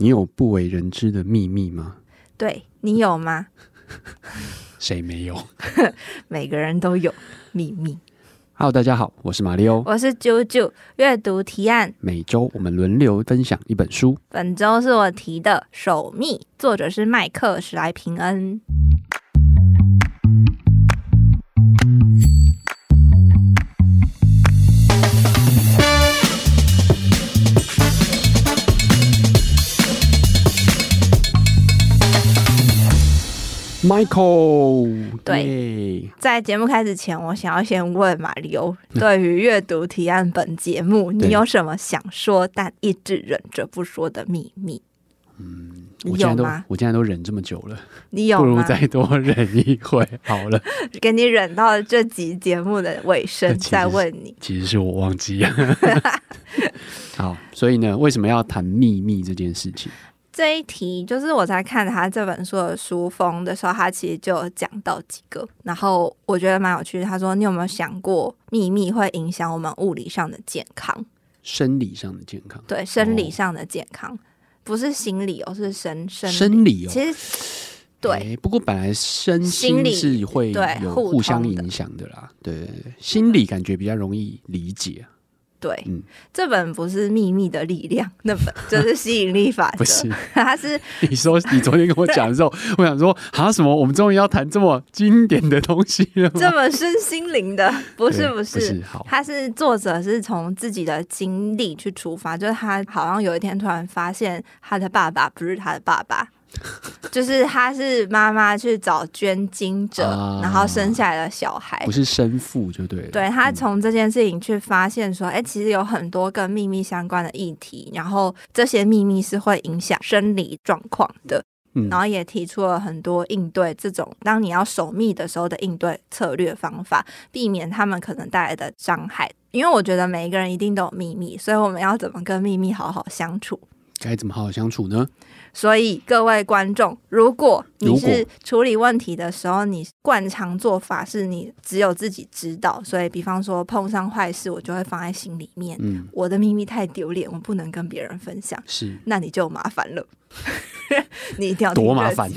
你有不为人知的秘密吗？对，你有吗？谁没有？每个人都有秘密。Hello，大家好，我是马里欧，我是九九。阅读提案，每周我们轮流分享一本书。本周是我提的《守密》，作者是麦克史莱平恩。Michael，对，在节目开始前，我想要先问马里欧，对于阅读提案本节目，你有什么想说但一直忍着不说的秘密？嗯，我现在都我现在都忍这么久了，你有不如再多忍一回好了，给你忍到这集节目的尾声 再问你。其实是我忘记了。好，所以呢，为什么要谈秘密这件事情？这一题就是我在看他这本书的书封的时候，他其实就有讲到几个，然后我觉得蛮有趣的。他说：“你有没有想过，秘密会影响我们物理上的健康、生理上的健康？对，生理上的健康，哦、不是心理哦，是生生理生理哦。其实对、欸，不过本来身心是会有互相影响的啦。对，心理感觉比较容易理解。”对、嗯，这本不是秘密的力量，那本就是吸引力法则。不是，它是 你说你昨天跟我讲的时候，我想说啊什么？我们终于要谈这么经典的东西了？这么身心灵的，不是不是，不是好，他是作者是从自己的经历去出发，就是他好像有一天突然发现他的爸爸不是他的爸爸。就是他是妈妈去找捐精者，啊，然后生下来的小孩，不是生父就对了。对，他从这件事情去发现说，哎，欸，其实有很多跟秘密相关的议题，然后这些秘密是会影响生理状况的，嗯，然后也提出了很多应对这种当你要守密的时候的应对策略方法，避免他们可能带来的伤害。因为我觉得每一个人一定都有秘密，所以我们要怎么跟秘密好好相处？该怎么好好相处呢？所以各位观众，如果你是处理问题的时候，你惯常做法是你只有自己知道，所以比方说碰上坏事，我就会放在心里面。嗯，我的秘密太丢脸，我不能跟别人分享。是，那你就麻烦了。你一定要多麻烦，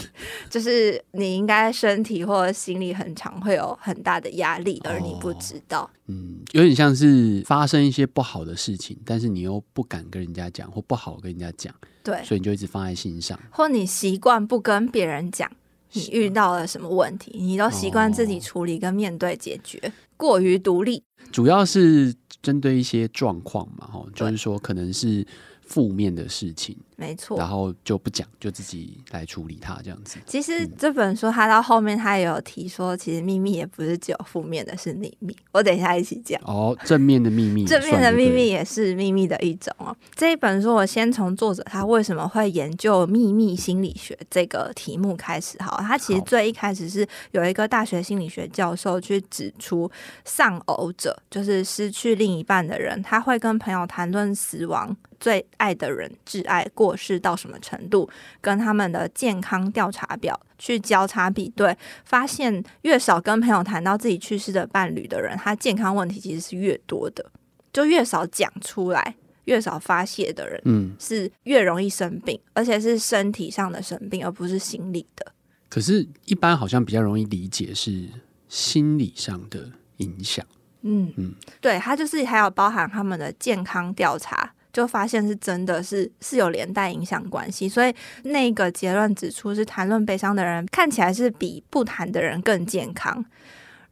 就是你应该身体或者心理很常会有很大的压力，而你不知道。哦，嗯，有点像是发生一些不好的事情，但是你又不敢跟人家讲，或不好跟人家讲，对，所以你就一直放在心上，或你习惯不跟别人讲你遇到了什么问题，你都习惯自己处理跟面对解决，哦，过于独立，主要是针对一些状况嘛，哈，就是说可能是。负面的事情，没错，然后就不讲，就自己来处理它，这样子。其实这本书它到后面，它也有提说，其实秘密也不是只有负面的，是秘密。我等一下一起讲。哦，正面的秘密，正面的秘密也是秘密的一种哦。这一本书，我先从作者他为什么会研究秘密心理学这个题目开始。哈，他其实最一开始是有一个大学心理学教授去指出，丧偶者就是失去另一半的人，他会跟朋友谈论死亡。最爱的人挚爱过世到什么程度，跟他们的健康调查表去交叉比对，发现越少跟朋友谈到自己去世的伴侣的人，他健康问题其实是越多的，就越少讲出来、越少发泄的人，嗯，是越容易生病，而且是身体上的生病，而不是心理的。可是，一般好像比较容易理解是心理上的影响。嗯嗯，对，他就是还有包含他们的健康调查。就发现是真的是是有连带影响关系，所以那个结论指出是谈论悲伤的人看起来是比不谈的人更健康。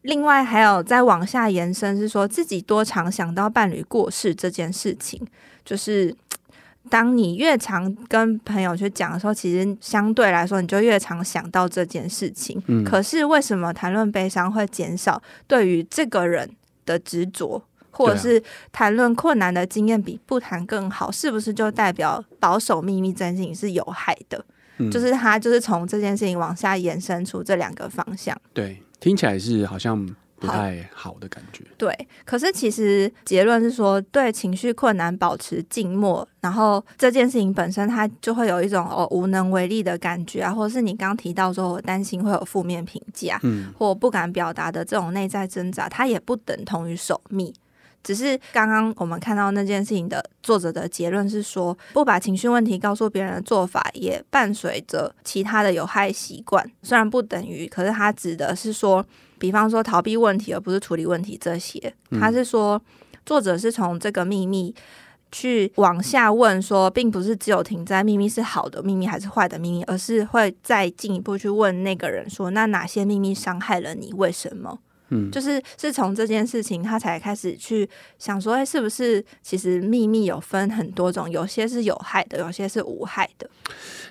另外还有再往下延伸是说自己多常想到伴侣过世这件事情，就是当你越常跟朋友去讲的时候，其实相对来说你就越常想到这件事情。嗯，可是为什么谈论悲伤会减少对于这个人的执着？或者是谈论困难的经验比不谈更好，是不是就代表保守秘密这件事情是有害的？嗯，就是他就是从这件事情往下延伸出这两个方向。对，听起来是好像不太好的感觉。对，可是其实结论是说，对情绪困难保持静默，然后这件事情本身它就会有一种哦无能为力的感觉啊，或者是你刚提到说我担心会有负面评价，嗯，或不敢表达的这种内在挣扎，它也不等同于守密。只是刚刚我们看到那件事情的作者的结论是说，不把情绪问题告诉别人的做法，也伴随着其他的有害习惯。虽然不等于，可是他指的是说，比方说逃避问题而不是处理问题这些。他是说，作者是从这个秘密。去往下问说，并不是只有停在秘密是好的秘密还是坏的秘密，而是会再进一步去问那个人说，那哪些秘密伤害了你？为什么？嗯，就是是从这件事情，他才开始去想说，哎，是不是其实秘密有分很多种，有些是有害的，有些是无害的。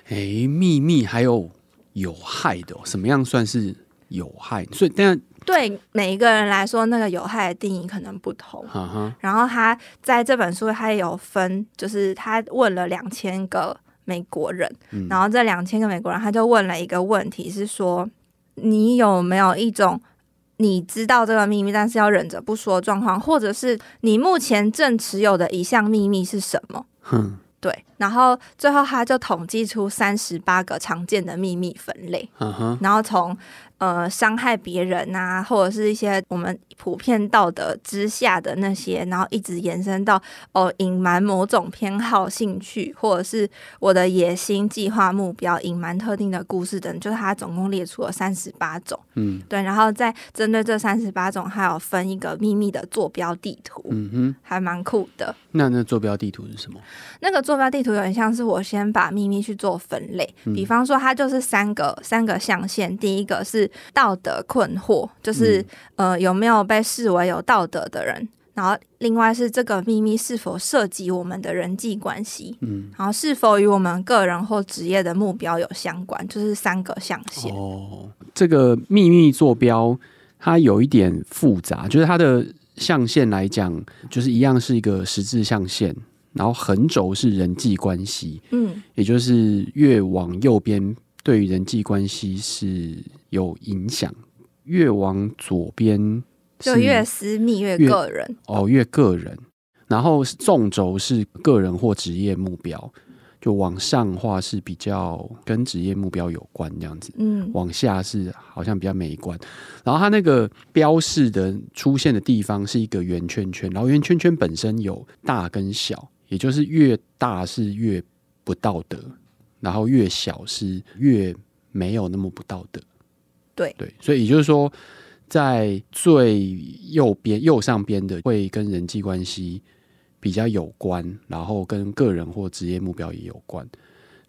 哎，秘密还有有害的，什么样算是有害？所以，但。对每一个人来说，那个有害的定义可能不同。Uh huh. 然后他在这本书，他也有分，就是他问了两千个美国人，嗯、然后这两千个美国人，他就问了一个问题，是说你有没有一种你知道这个秘密，但是要忍着不说状况，或者是你目前正持有的一项秘密是什么？嗯、对。然后最后他就统计出三十八个常见的秘密分类。Uh huh. 然后从呃，伤害别人啊，或者是一些我们普遍道德之下的那些，然后一直延伸到哦，隐瞒某种偏好、兴趣，或者是我的野心、计划、目标，隐瞒特定的故事等，就是他总共列出了三十八种。嗯，对，然后再针对这三十八种，还有分一个秘密的坐标地图。嗯哼，还蛮酷的。那那坐标地图是什么？那个坐标地图有点像是我先把秘密去做分类，嗯、比方说它就是三个三个象限，第一个是。道德困惑就是、嗯、呃有没有被视为有道德的人，然后另外是这个秘密是否涉及我们的人际关系，嗯，然后是否与我们个人或职业的目标有相关，就是三个象限。哦，这个秘密坐标它有一点复杂，就是它的象限来讲，就是一样是一个十字象限，然后横轴是人际关系，嗯，也就是越往右边。对于人际关系是有影响，越往左边就越私密、越个人哦，越个人。然后纵轴是个人或职业目标，就往上画是比较跟职业目标有关这样子。嗯，往下是好像比较美观。然后它那个标示的出现的地方是一个圆圈圈，然后圆圈圈本身有大跟小，也就是越大是越不道德。然后越小是越没有那么不道德，对对，所以也就是说，在最右边右上边的会跟人际关系比较有关，然后跟个人或职业目标也有关。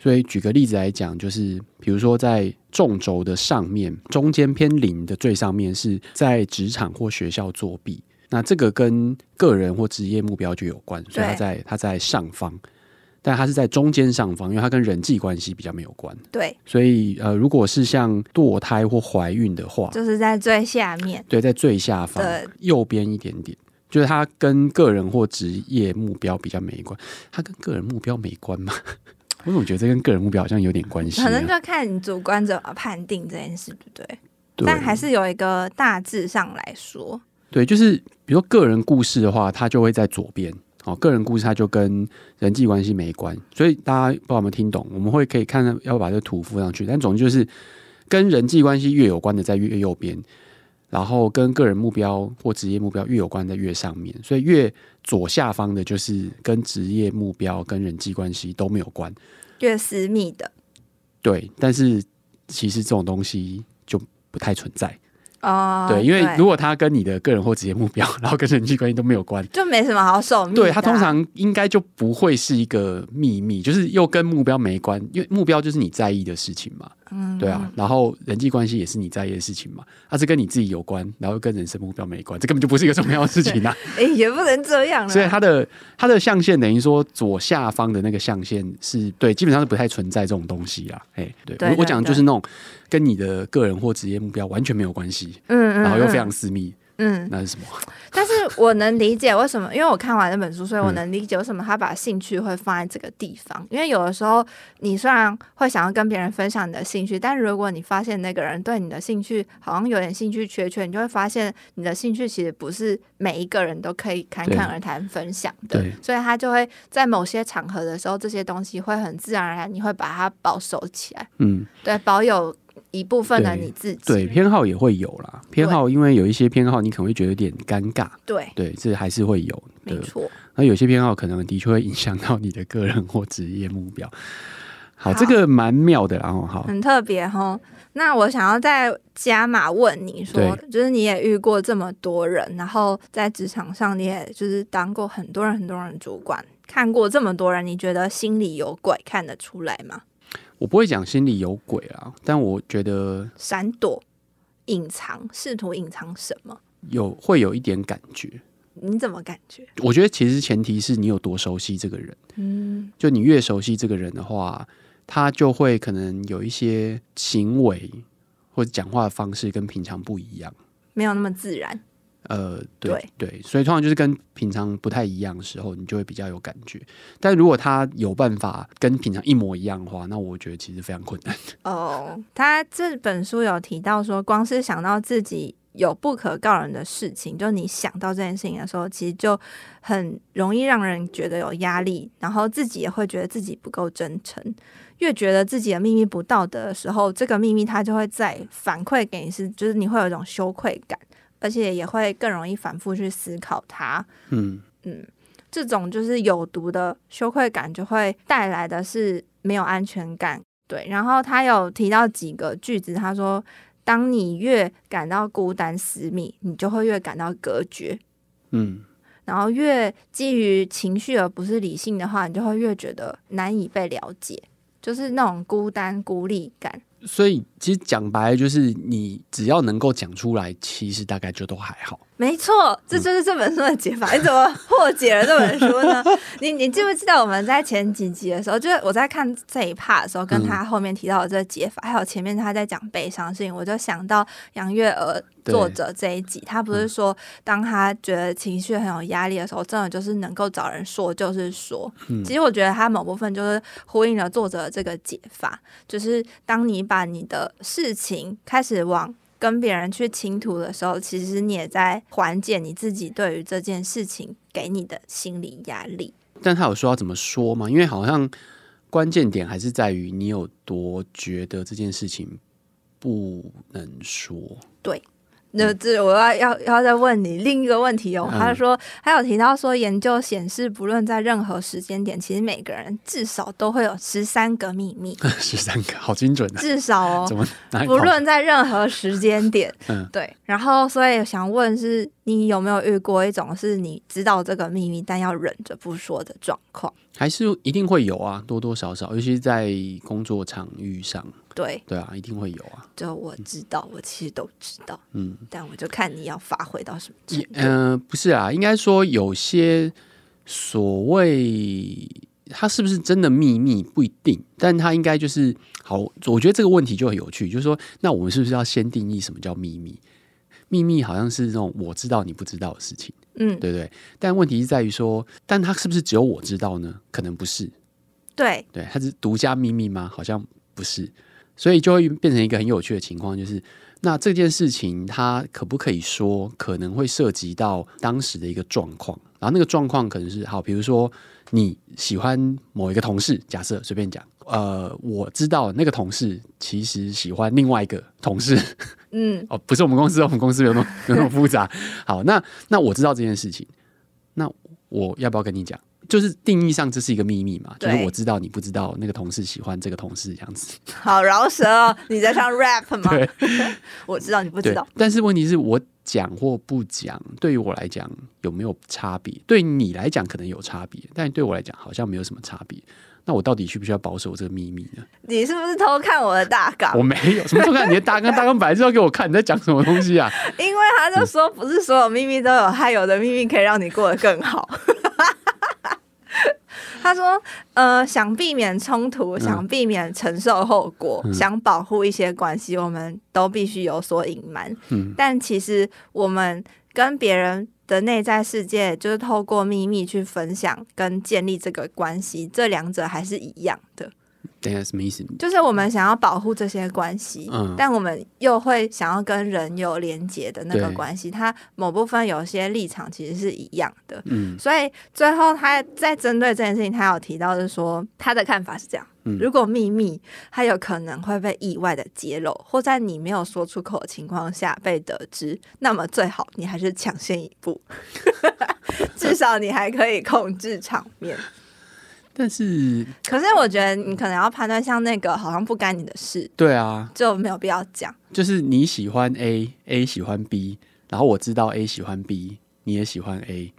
所以举个例子来讲，就是比如说在纵轴的上面，中间偏零的最上面是在职场或学校作弊，那这个跟个人或职业目标就有关，所以它在它在上方。但它是在中间上方，因为它跟人际关系比较没有关。对，所以呃，如果是像堕胎或怀孕的话，就是在最下面。对，在最下方，对右边一点点，就是它跟个人或职业目标比较没关。它跟个人目标没关吗？我总觉得这跟个人目标好像有点关系啊。可能就看你主观怎么判定这件事，对不对？对。但还是有一个大致上来说，对，就是比如说个人故事的话，它就会在左边。哦，个人故事它就跟人际关系没关，所以大家不知道有没有听懂？我们会可以看到要把这个图附上去，但总之就是跟人际关系越有关的在越右边，然后跟个人目标或职业目标越有关的在越上面，所以越左下方的就是跟职业目标跟人际关系都没有关，越私密的。对，但是其实这种东西就不太存在。哦，对，因为如果他跟你的个人或职业目标，然后跟人际关系都没有关，就没什么好守密。对，他通常应该就不会是一个秘密，就是又跟目标没关，因为目标就是你在意的事情嘛。嗯，对啊，然后人际关系也是你在意的事情嘛，它是跟你自己有关，然后跟人生目标没关，这根本就不是一个重要的事情啊。哎，也不能这样。所以它的它的象限等于说左下方的那个象限是对，基本上是不太存在这种东西啊。哎，对，我讲的就是那种跟你的个人或职业目标完全没有关系，嗯，嗯，然后又非常私密。嗯，那是什么？但是我能理解为什么，因为我看完那本书，所以我能理解为什么他把兴趣会放在这个地方。因为有的时候，你虽然会想要跟别人分享你的兴趣，但如果你发现那个人对你的兴趣好像有点兴趣缺缺，你就会发现你的兴趣其实不是每一个人都可以侃侃而谈分享的。对，所以他就会在某些场合的时候，这些东西会很自然而然，你会把它保守起来。嗯，对，保有。一部分的你自己。对，偏好也会有啦。偏好，因为有一些偏好，你可能会觉得有点尴尬。对对，这还是会有。没错。那有些偏好可能的确会影响到你的个人或职业目标。好，好这个蛮妙的，然后好，很特别哈。那我想要再加码问你说，就是你也遇过这么多人，然后在职场上你也就是当过很多人很多人主管，看过这么多人，你觉得心里有鬼看得出来吗？我不会讲心里有鬼啊，但我觉得闪躲、隐藏，试图隐藏什么，有会有一点感觉。你怎么感觉？我觉得其实前提是你有多熟悉这个人。嗯，就你越熟悉这个人的话。他就会可能有一些行为或者讲话的方式跟平常不一样，没有那么自然。呃，对对，对，所以通常就是跟平常不太一样的时候，你就会比较有感觉。但如果他有办法跟平常一模一样的话，那我觉得其实非常困难。哦，他这本书有提到说，光是想到自己有不可告人的事情，就你想到这件事情的时候，其实就很容易让人觉得有压力，然后自己也会觉得自己不够真诚。越觉得自己的秘密不道德的时候，这个秘密它就会再反馈给你，是就是你会有一种羞愧感，而且也会更容易反复去思考它。嗯嗯，这种就是有毒的羞愧感，就会带来的是没有安全感。对，然后他有提到几个句子，他说：“当你越感到孤单私密，你就会越感到隔绝。”嗯，然后越基于情绪而不是理性的话，你就会越觉得难以被了解。就是那种孤单孤立感，所以其实讲白了，就是你只要能够讲出来，其实大概就都还好。没错，这就是这本书的解法。嗯、你怎么破解了这本书呢？你你记不记得我们在前几集的时候，就是我在看这一 part 的时候，跟他后面提到的这个解法，嗯、还有前面他在讲悲伤的事情，我就想到杨月娥作者这一集，他不是说，当他觉得情绪很有压力的时候，真的就是能够找人说，就是说。嗯、其实我觉得他某部分就是呼应了作者的这个解法，就是当你把你的事情开始往。跟别人去倾吐的时候，其实你也在缓解你自己对于这件事情给你的心理压力。但他有说要怎么说吗？因为好像关键点还是在于你有多觉得这件事情不能说。对。那这我要要要再问你另一个问题哦。嗯、他说他有提到说，研究显示，不论在任何时间点，其实每个人至少都会有十三个秘密。十三个，好精准啊！至少哦，怎么？不论在任何时间点，嗯，对。然后，所以想问是，你有没有遇过一种是你知道这个秘密，但要忍着不说的状况？还是一定会有啊，多多少少，尤其是在工作场域上。对对啊，一定会有啊。就我知道，我其实都知道。嗯，但我就看你要发挥到什么程度。嗯、呃，不是啊，应该说有些所谓它是不是真的秘密不一定，但它应该就是好。我觉得这个问题就很有趣，就是说，那我们是不是要先定义什么叫秘密？秘密好像是那种我知道你不知道的事情，嗯，对不对？但问题是在于说，但它是不是只有我知道呢？可能不是。对对，它是独家秘密吗？好像不是。所以就会变成一个很有趣的情况，就是那这件事情它可不可以说可能会涉及到当时的一个状况，然后那个状况可能是好，比如说你喜欢某一个同事，假设随便讲，呃，我知道那个同事其实喜欢另外一个同事，嗯，哦，不是我们公司，我们公司有那么有那么复杂。好，那那我知道这件事情，那我要不要跟你讲？就是定义上这是一个秘密嘛，就是我知道你不知道那个同事喜欢这个同事这样子。好饶舌哦，你在唱 rap 吗？对，我知道你不知道。但是问题是我讲或不讲，对于我来讲有没有差别？对你来讲可能有差别，但对我来讲好像没有什么差别。那我到底需不需要保守这个秘密呢？你是不是偷看我的大纲？我没有，什么偷看你的大纲？大纲本来就要给我看，你在讲什么东西啊？因为他就说，不是所有秘密都有，还有的秘密可以让你过得更好。他说：“呃，想避免冲突，想避免承受后果，嗯、想保护一些关系，我们都必须有所隐瞒。嗯、但其实我们跟别人的内在世界，就是透过秘密去分享跟建立这个关系，这两者还是一样的。等下什么意思？就是我们想要保护这些关系，嗯，但我们又会想要跟人有连接的那个关系，它某部分有些立场其实是一样的，嗯，所以最后他在针对这件事情，他有提到是说他的看法是这样，嗯，如果秘密它有可能会被意外的揭露，或在你没有说出口的情况下被得知，那么最好你还是抢先一步，至少你还可以控制场面。但是，可是我觉得你可能要判断，像那个好像不干你的事，对啊，就没有必要讲。就是你喜欢 A，A 喜欢 B，然后我知道 A 喜欢 B，你也喜欢 A，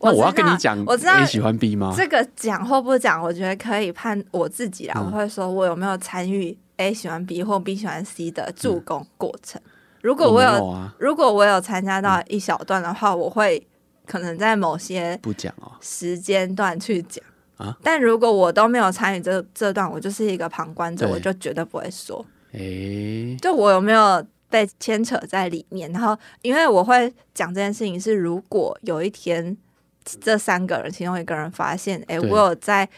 那我要跟你讲，我知道 A 喜欢 B 吗？这个讲或不讲，我觉得可以判我自己啦。嗯、我会说我有没有参与 A 喜欢 B 或 B 喜欢 C 的助攻过程。嗯、如果我有，有啊、如果我有参加到一小段的话，嗯、我会可能在某些不讲哦时间段去讲。啊！但如果我都没有参与这这段，我就是一个旁观者，我就绝对不会说。诶、欸，就我有没有被牵扯在里面？然后，因为我会讲这件事情是，如果有一天这三个人其中一个人发现，哎、欸，我有在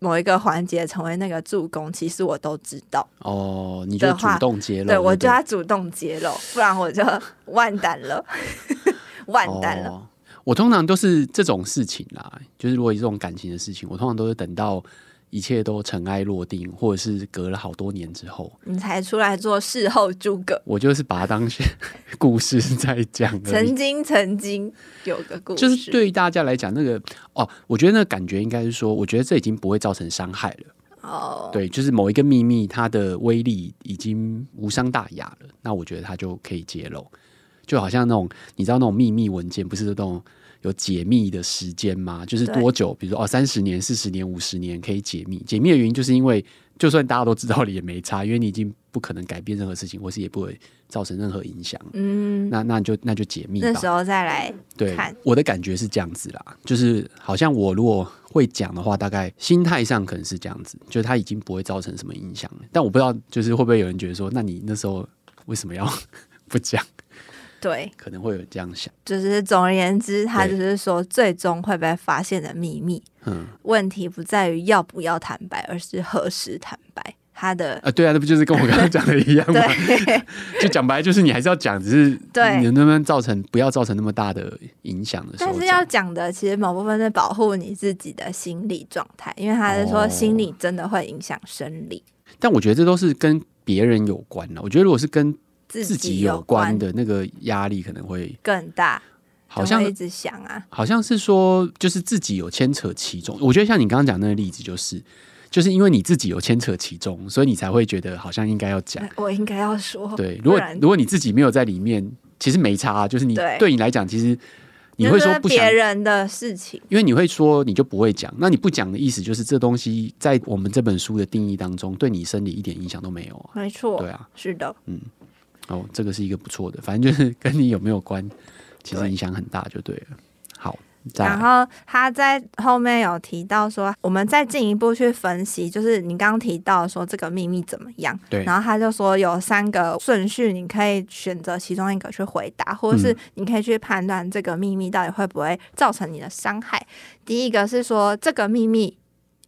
某一个环节成为那个助攻，其实我都知道。哦，你就主动揭露，对，我就要主动揭露，不然我就完蛋了，完蛋了。哦我通常都是这种事情啦，就是如果这种感情的事情，我通常都是等到一切都尘埃落定，或者是隔了好多年之后，你才出来做事后诸葛。我就是把它当 故事在讲。曾经，曾经有个故事，就是对于大家来讲，那个哦，我觉得那个感觉应该是说，我觉得这已经不会造成伤害了。哦，对，就是某一个秘密，它的威力已经无伤大雅了，那我觉得它就可以揭露。就好像那种你知道那种秘密文件，不是那种有解密的时间吗？就是多久？比如说哦，三十年、四十年、五十年可以解密。解密的原因就是因为，就算大家都知道了也没差，因为你已经不可能改变任何事情，或是也不会造成任何影响。嗯，那那就那就解密吧。那时候再来看。对，我的感觉是这样子啦，就是好像我如果会讲的话，大概心态上可能是这样子，就是它已经不会造成什么影响了。但我不知道，就是会不会有人觉得说，那你那时候为什么要 不讲？对，可能会有这样想，就是总而言之，他就是说，最终会被发现的秘密。嗯，问题不在于要不要坦白，而是何时坦白。他的啊，对啊，那不就是跟我刚刚讲的一样吗？就讲白，就是你还是要讲，只是对你能不能造成不要造成那么大的影响的。但是要讲的，其实某部分是保护你自己的心理状态，因为他是说心理真的会影响生理。哦。但我觉得这都是跟别人有关的。我觉得如果是跟自己有关的那个压力可能会更大，好像一直想啊，好像是说就是自己有牵扯其中。我觉得像你刚刚讲那个例子，就是就是因为你自己有牵扯其中，所以你才会觉得好像应该要讲，我应该要说。对，如果如果你自己没有在里面，其实没差啊，就是你对，对你来讲，其实你会说不想别人的事情，因为你会说你就不会讲。那你不讲的意思就是这东西在我们这本书的定义当中，对你生理一点影响都没有啊。没错，对啊，是的，嗯。哦，这个是一个不错的，反正就是跟你有没有关，其实影响很大，就对了。对好，然后他在后面有提到说，我们再进一步去分析，就是你刚刚提到说这个秘密怎么样？对。然后他就说有三个顺序，你可以选择其中一个去回答，或者是你可以去判断这个秘密到底会不会造成你的伤害。嗯、第一个是说这个秘密。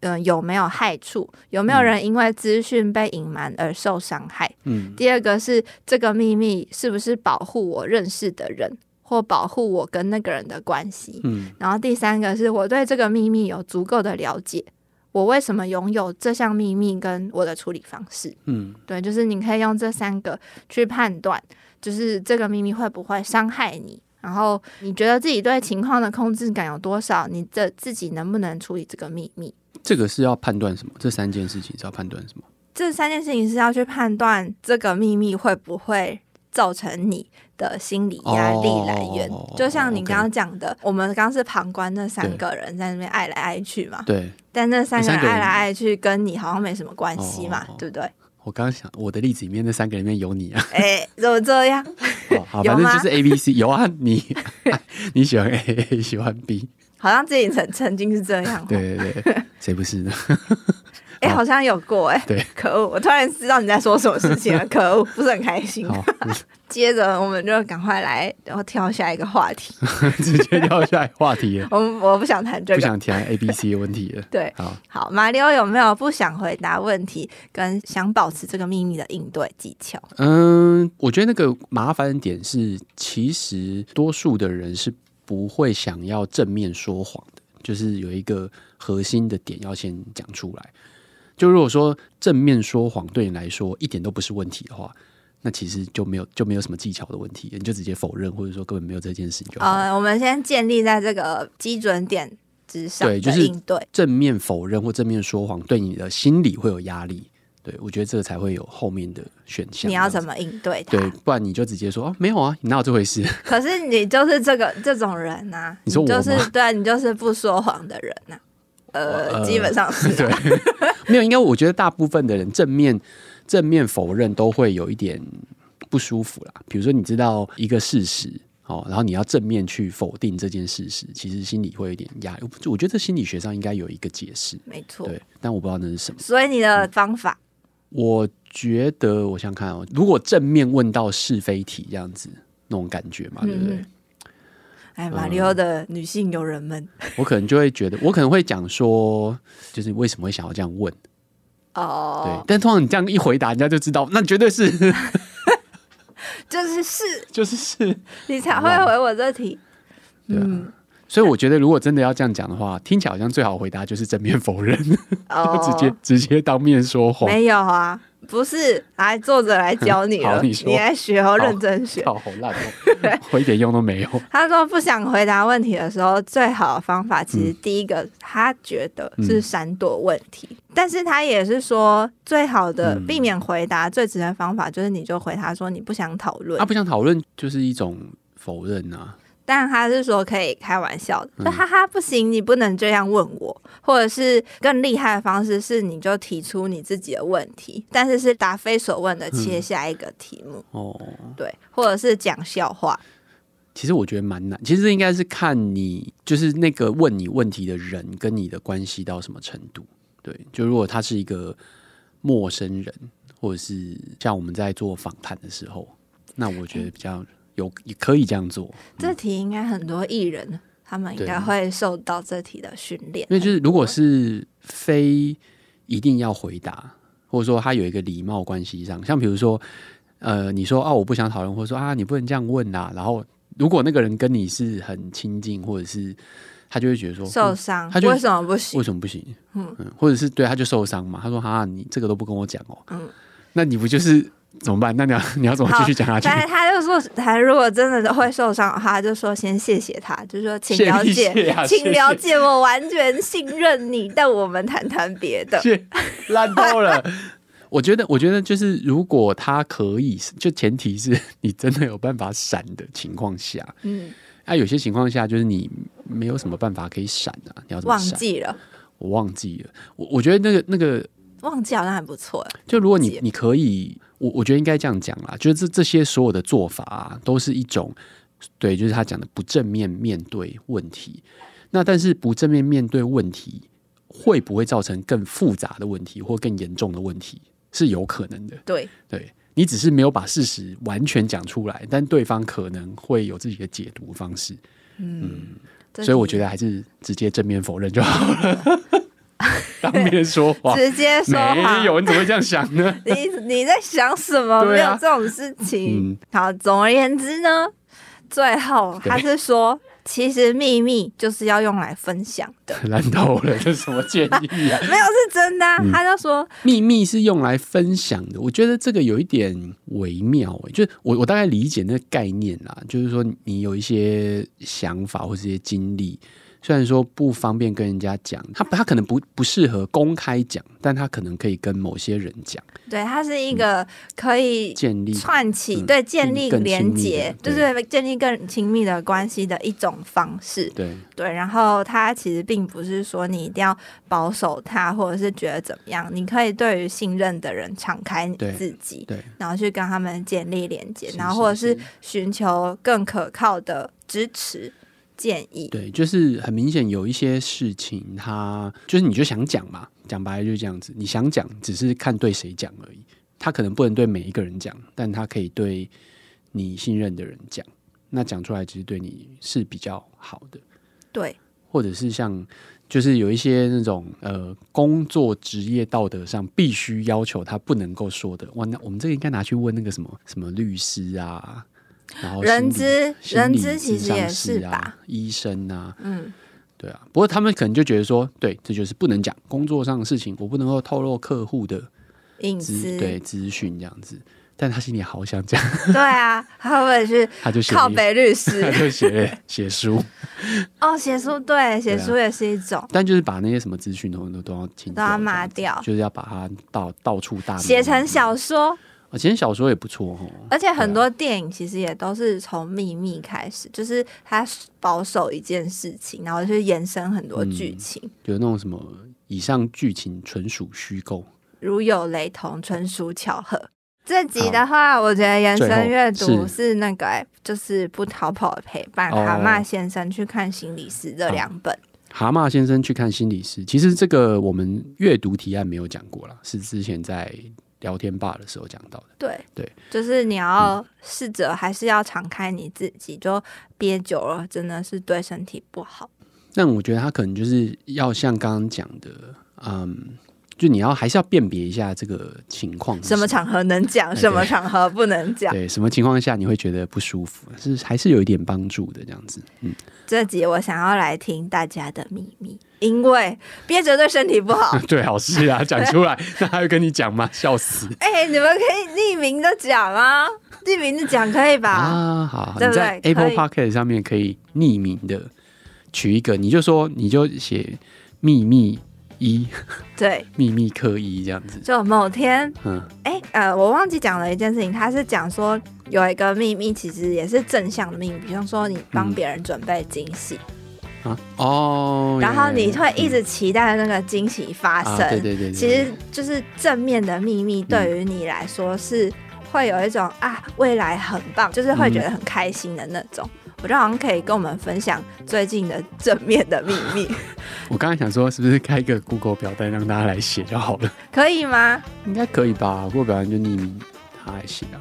嗯、呃，有没有害处？有没有人因为资讯被隐瞒而受伤害？嗯。第二个是这个秘密是不是保护我认识的人，或保护我跟那个人的关系？嗯。然后第三个是我对这个秘密有足够的了解，我为什么拥有这项秘密跟我的处理方式？嗯。对，就是你可以用这三个去判断，就是这个秘密会不会伤害你，然后你觉得自己对情况的控制感有多少？你这自己能不能处理这个秘密？这个是要判断什么？这三件事情是要判断什么？这三件事情是要去判断这个秘密会不会造成你的心理压力来源。Oh, 就像你刚刚讲的，okay. 我们刚刚是旁观那三个人在那边爱来爱去嘛。对。但那三个人爱来爱去跟你好像没什么关系嘛，oh, 对不对？我刚刚想，我的例子里面那三个里面有你啊。哎、欸，怎么这样？好，反正就是 A、B、C 有啊，你 你喜欢 A，喜欢 B。好像自己曾曾经是这样。对对对，谁不是呢？哎、欸，好像有过哎、欸。对，可恶！我突然知道你在说什么事情了，可恶，不是很开心。好，接着我们就赶快来，然后跳下一个话题，直接跳下一个话题。我我不想谈这个，不想谈 A B C 的问题了。对，好，好，马里欧有没有不想回答问题跟想保持这个秘密的应对技巧？嗯，我觉得那个麻烦的点是，其实多数的人是不会想要正面说谎的，就是有一个核心的点要先讲出来。就如果说正面说谎对你来说一点都不是问题的话，那其实就没有就没有什么技巧的问题，你就直接否认，或者说根本没有这件事情就好。呃，我们先建立在这个基准点之上，对，就是正面否认或正面说谎对你的心理会有压力。对，我觉得这个才会有后面的选项。你要怎么应对？对，不然你就直接说哦，没有啊，你哪有这回事？可是你就是这个这种人呐、啊，你说我就是 对，你就是不说谎的人呐、啊。呃，基本上是、啊、对，没有，应该我觉得大部分的人正面正面否认都会有一点不舒服啦。比如说，你知道一个事实哦，然后你要正面去否定这件事实，其实心里会有点压抑。我觉得这心理学上应该有一个解释，没错，对，但我不知道那是什么。所以你的方法，嗯、我觉得我想看哦，如果正面问到是非题这样子那种感觉嘛，对不对？嗯。哎，马里奥的女性友人们、嗯，我可能就会觉得，我可能会讲说，就是为什么会想要这样问？哦，对，但通常你这样一回答，人家就知道，那绝对是，就是是，就是是，你才会回我这题。嗯，所以我觉得，如果真的要这样讲的话，听起来好像最好回答就是正面否认，哦、直接直接当面说谎。没有啊。不是，来作者来教你了，你，你来学哦，认真学。好 烂哦，我一点用都没有。他说不想回答问题的时候，最好的方法其实第一个，嗯、他觉得是闪躲问题，嗯，但是他也是说，最好的避免回答最直接的方法就是你就回答说你不想讨论。他、啊、不想讨论就是一种否认啊。但他是说可以开玩笑的，就哈哈不行，你不能这样问我，或者是更厉害的方式是，你就提出你自己的问题，但是是答非所问的切下一个题目哦，对，或者是讲笑话。其实我觉得蛮难，其实应该是看你就是那个问你问题的人跟你的关系到什么程度。对，就如果他是一个陌生人，或者是像我们在做访谈的时候，那我觉得比较。有也可以这样做。这题应该很多艺人他们应该会受到这题的训练。因为就是如果是非一定要回答，或者说他有一个礼貌关系上，像比如说呃，你说啊我不想讨论，或者说啊你不能这样问呐。然后如果那个人跟你是很亲近，或者是他就会觉得说受伤，他就为什么不行？为什么不行？嗯，嗯或者是对他就受伤嘛。他说啊你这个都不跟我讲哦，嗯，那你不就是？怎么办？那你要 你要怎么继续讲下去？但是他就说，他如果真的会受伤的话，就说先谢谢他，就说请了解，谢谢啊、请了解，我完全信任你。但我们谈谈别的，烂透了。我觉得，我觉得就是如果他可以，就前提是你真的有办法闪的情况下，嗯，那、啊、有些情况下就是你没有什么办法可以闪啊，你要怎么闪？忘记了，我忘记了。我我觉得那个那个忘记好像还不错。就如果你你可以。我我觉得应该这样讲啦，就是这这些所有的做法啊，都是一种对，就是他讲的不正面面对问题。那但是不正面面对问题，会不会造成更复杂的问题或更严重的问题？是有可能的。对，对你只是没有把事实完全讲出来，但对方可能会有自己的解读方式。嗯，嗯，所以我觉得还是直接正面否认就好了。当面说谎，直接说谎，没有，你怎么会这样想呢？你你在想什么？啊、没有这种事情。嗯、好，总而言之呢，最后他是说，其实秘密就是要用来分享的。烂透了，这是什么建议啊？没有，是真的、啊嗯。他就说，秘密是用来分享的。我觉得这个有一点微妙、欸，就是我我大概理解那个概念啦，就是说你有一些想法或是一些经历。虽然说不方便跟人家讲，他他可能不不适合公开讲，但他可能可以跟某些人讲。对，他是一个可以建立串起，嗯、对建立连接，就是建立更亲密的关系的一种方式。对对，然后他其实并不是说你一定要保守他，或者是觉得怎么样，你可以对于信任的人敞开你自己，对，对，然后去跟他们建立连接，然后或者是寻求更可靠的支持。建议。对，就是很明显有一些事情，他就是你就想讲嘛，讲白了就是这样子。你想讲，只是看对谁讲而已。他可能不能对每一个人讲，但他可以对你信任的人讲。那讲出来其实对你是比较好的。对，或者是像。就是有一些那种呃工作职业道德上必须要求他不能够说的，哇，那我们这个应该拿去问那个什么什么律师啊，然后人资人资其实也是吧，医生啊，嗯，对啊，不过他们可能就觉得说，对，这就是不能讲工作上的事情，我不能够透露客户的隐私，对资讯这样子。但他心里好想讲，对啊，他会是 他就靠北律师，他就写写书，哦，写书对，写书也是一种，但就是把那些什么资讯都都都要清，都要抹掉，就是要把它到到处大写成小说，啊，其实小说也不错哦，而且很多电影其实也都是从秘密开始，就是他保守一件事情，然后去延伸很多剧情，有那种什么以上剧情纯属虚构，如有雷同，纯属巧合。这集的话，我觉得延伸阅读是那个、欸，就是不逃跑的陪伴。蛤蟆先生去看心理师这两本。蛤蟆先生去看心理师，其实这个我们阅读提案没有讲过了，是之前在聊天吧的时候讲到的。对对，就是你要试着还是要敞开你自己，就憋久了真的是对身体不好。但我觉得他可能就是要像刚刚讲的，嗯。就你要还是要辨别一下这个情况，什么场合能讲，什么场合不能讲，对，什么情况下你会觉得不舒服，是还是有一点帮助的这样子。嗯，这集我想要来听大家的秘密，因为憋着对身体不好。对，好事啊，讲出来，那他会跟你讲吗？笑死！哎、欸，你们可以匿名的讲啊，匿名的讲可以吧？啊，好，对不对？你在 Apple Podcast 上面可以匿名的取一个，你就说，你就写秘密。一对 秘密课一这样子，就某天，嗯，哎、欸，呃，我忘记讲了一件事情，他是讲说有一个秘密，其实也是正向的秘密，比方说你帮别人准备惊喜、嗯、啊，哦，然后你会一直期待那个惊喜发生，对，对，对对对，其实就是正面的秘密，对于你来说是会有一种、嗯、啊，未来很棒，就是会觉得很开心的那种。嗯我觉得好像可以跟我们分享最近的正面的秘密。我刚才想说，是不是开一个 Google 表单让大家来写就好了？可以吗？应该可以吧？Google 表单就匿名，他来写啊。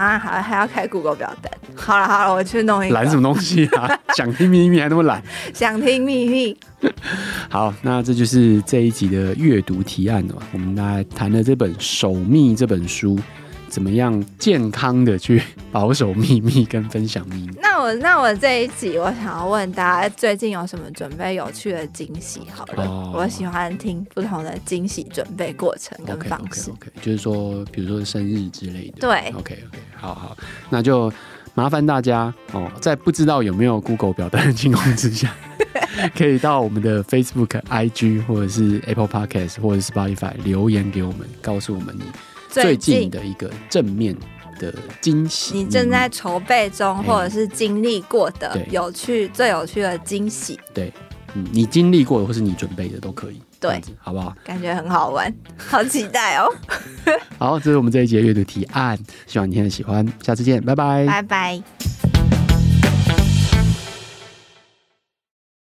啊，还，还要开 Google 表单。好了好了，我去弄一个。懒什么东西啊？想听秘密还那么懒？想听秘密。好，那这就是这一集的阅读提案了。我们来谈了这本《守密》这本书。怎么样健康的去保守秘密跟分享秘密？那我那我这一集我想要问大家，最近有什么准备有趣的惊喜？好了，oh. 我喜欢听不同的惊喜准备过程跟方式。OK，, 就是说，比如说生日之类的。对，OK OK，好好，那就麻烦大家哦，在不知道有没有 Google 表单的情况之下，可以到我们的 Facebook、IG 或者是 Apple Podcast 或者是 Spotify 留言给我们，告诉我们你。最近的一个正面的惊喜，你正在筹备中，或者是经历过的有趣、最有趣的惊喜，对，嗯，你经历过的或是你准备的都可以，对，好不好？感觉很好玩，好期待哦！好，这是我们这一集的阅读提案，希望你今天喜欢，下次见，拜拜，拜拜。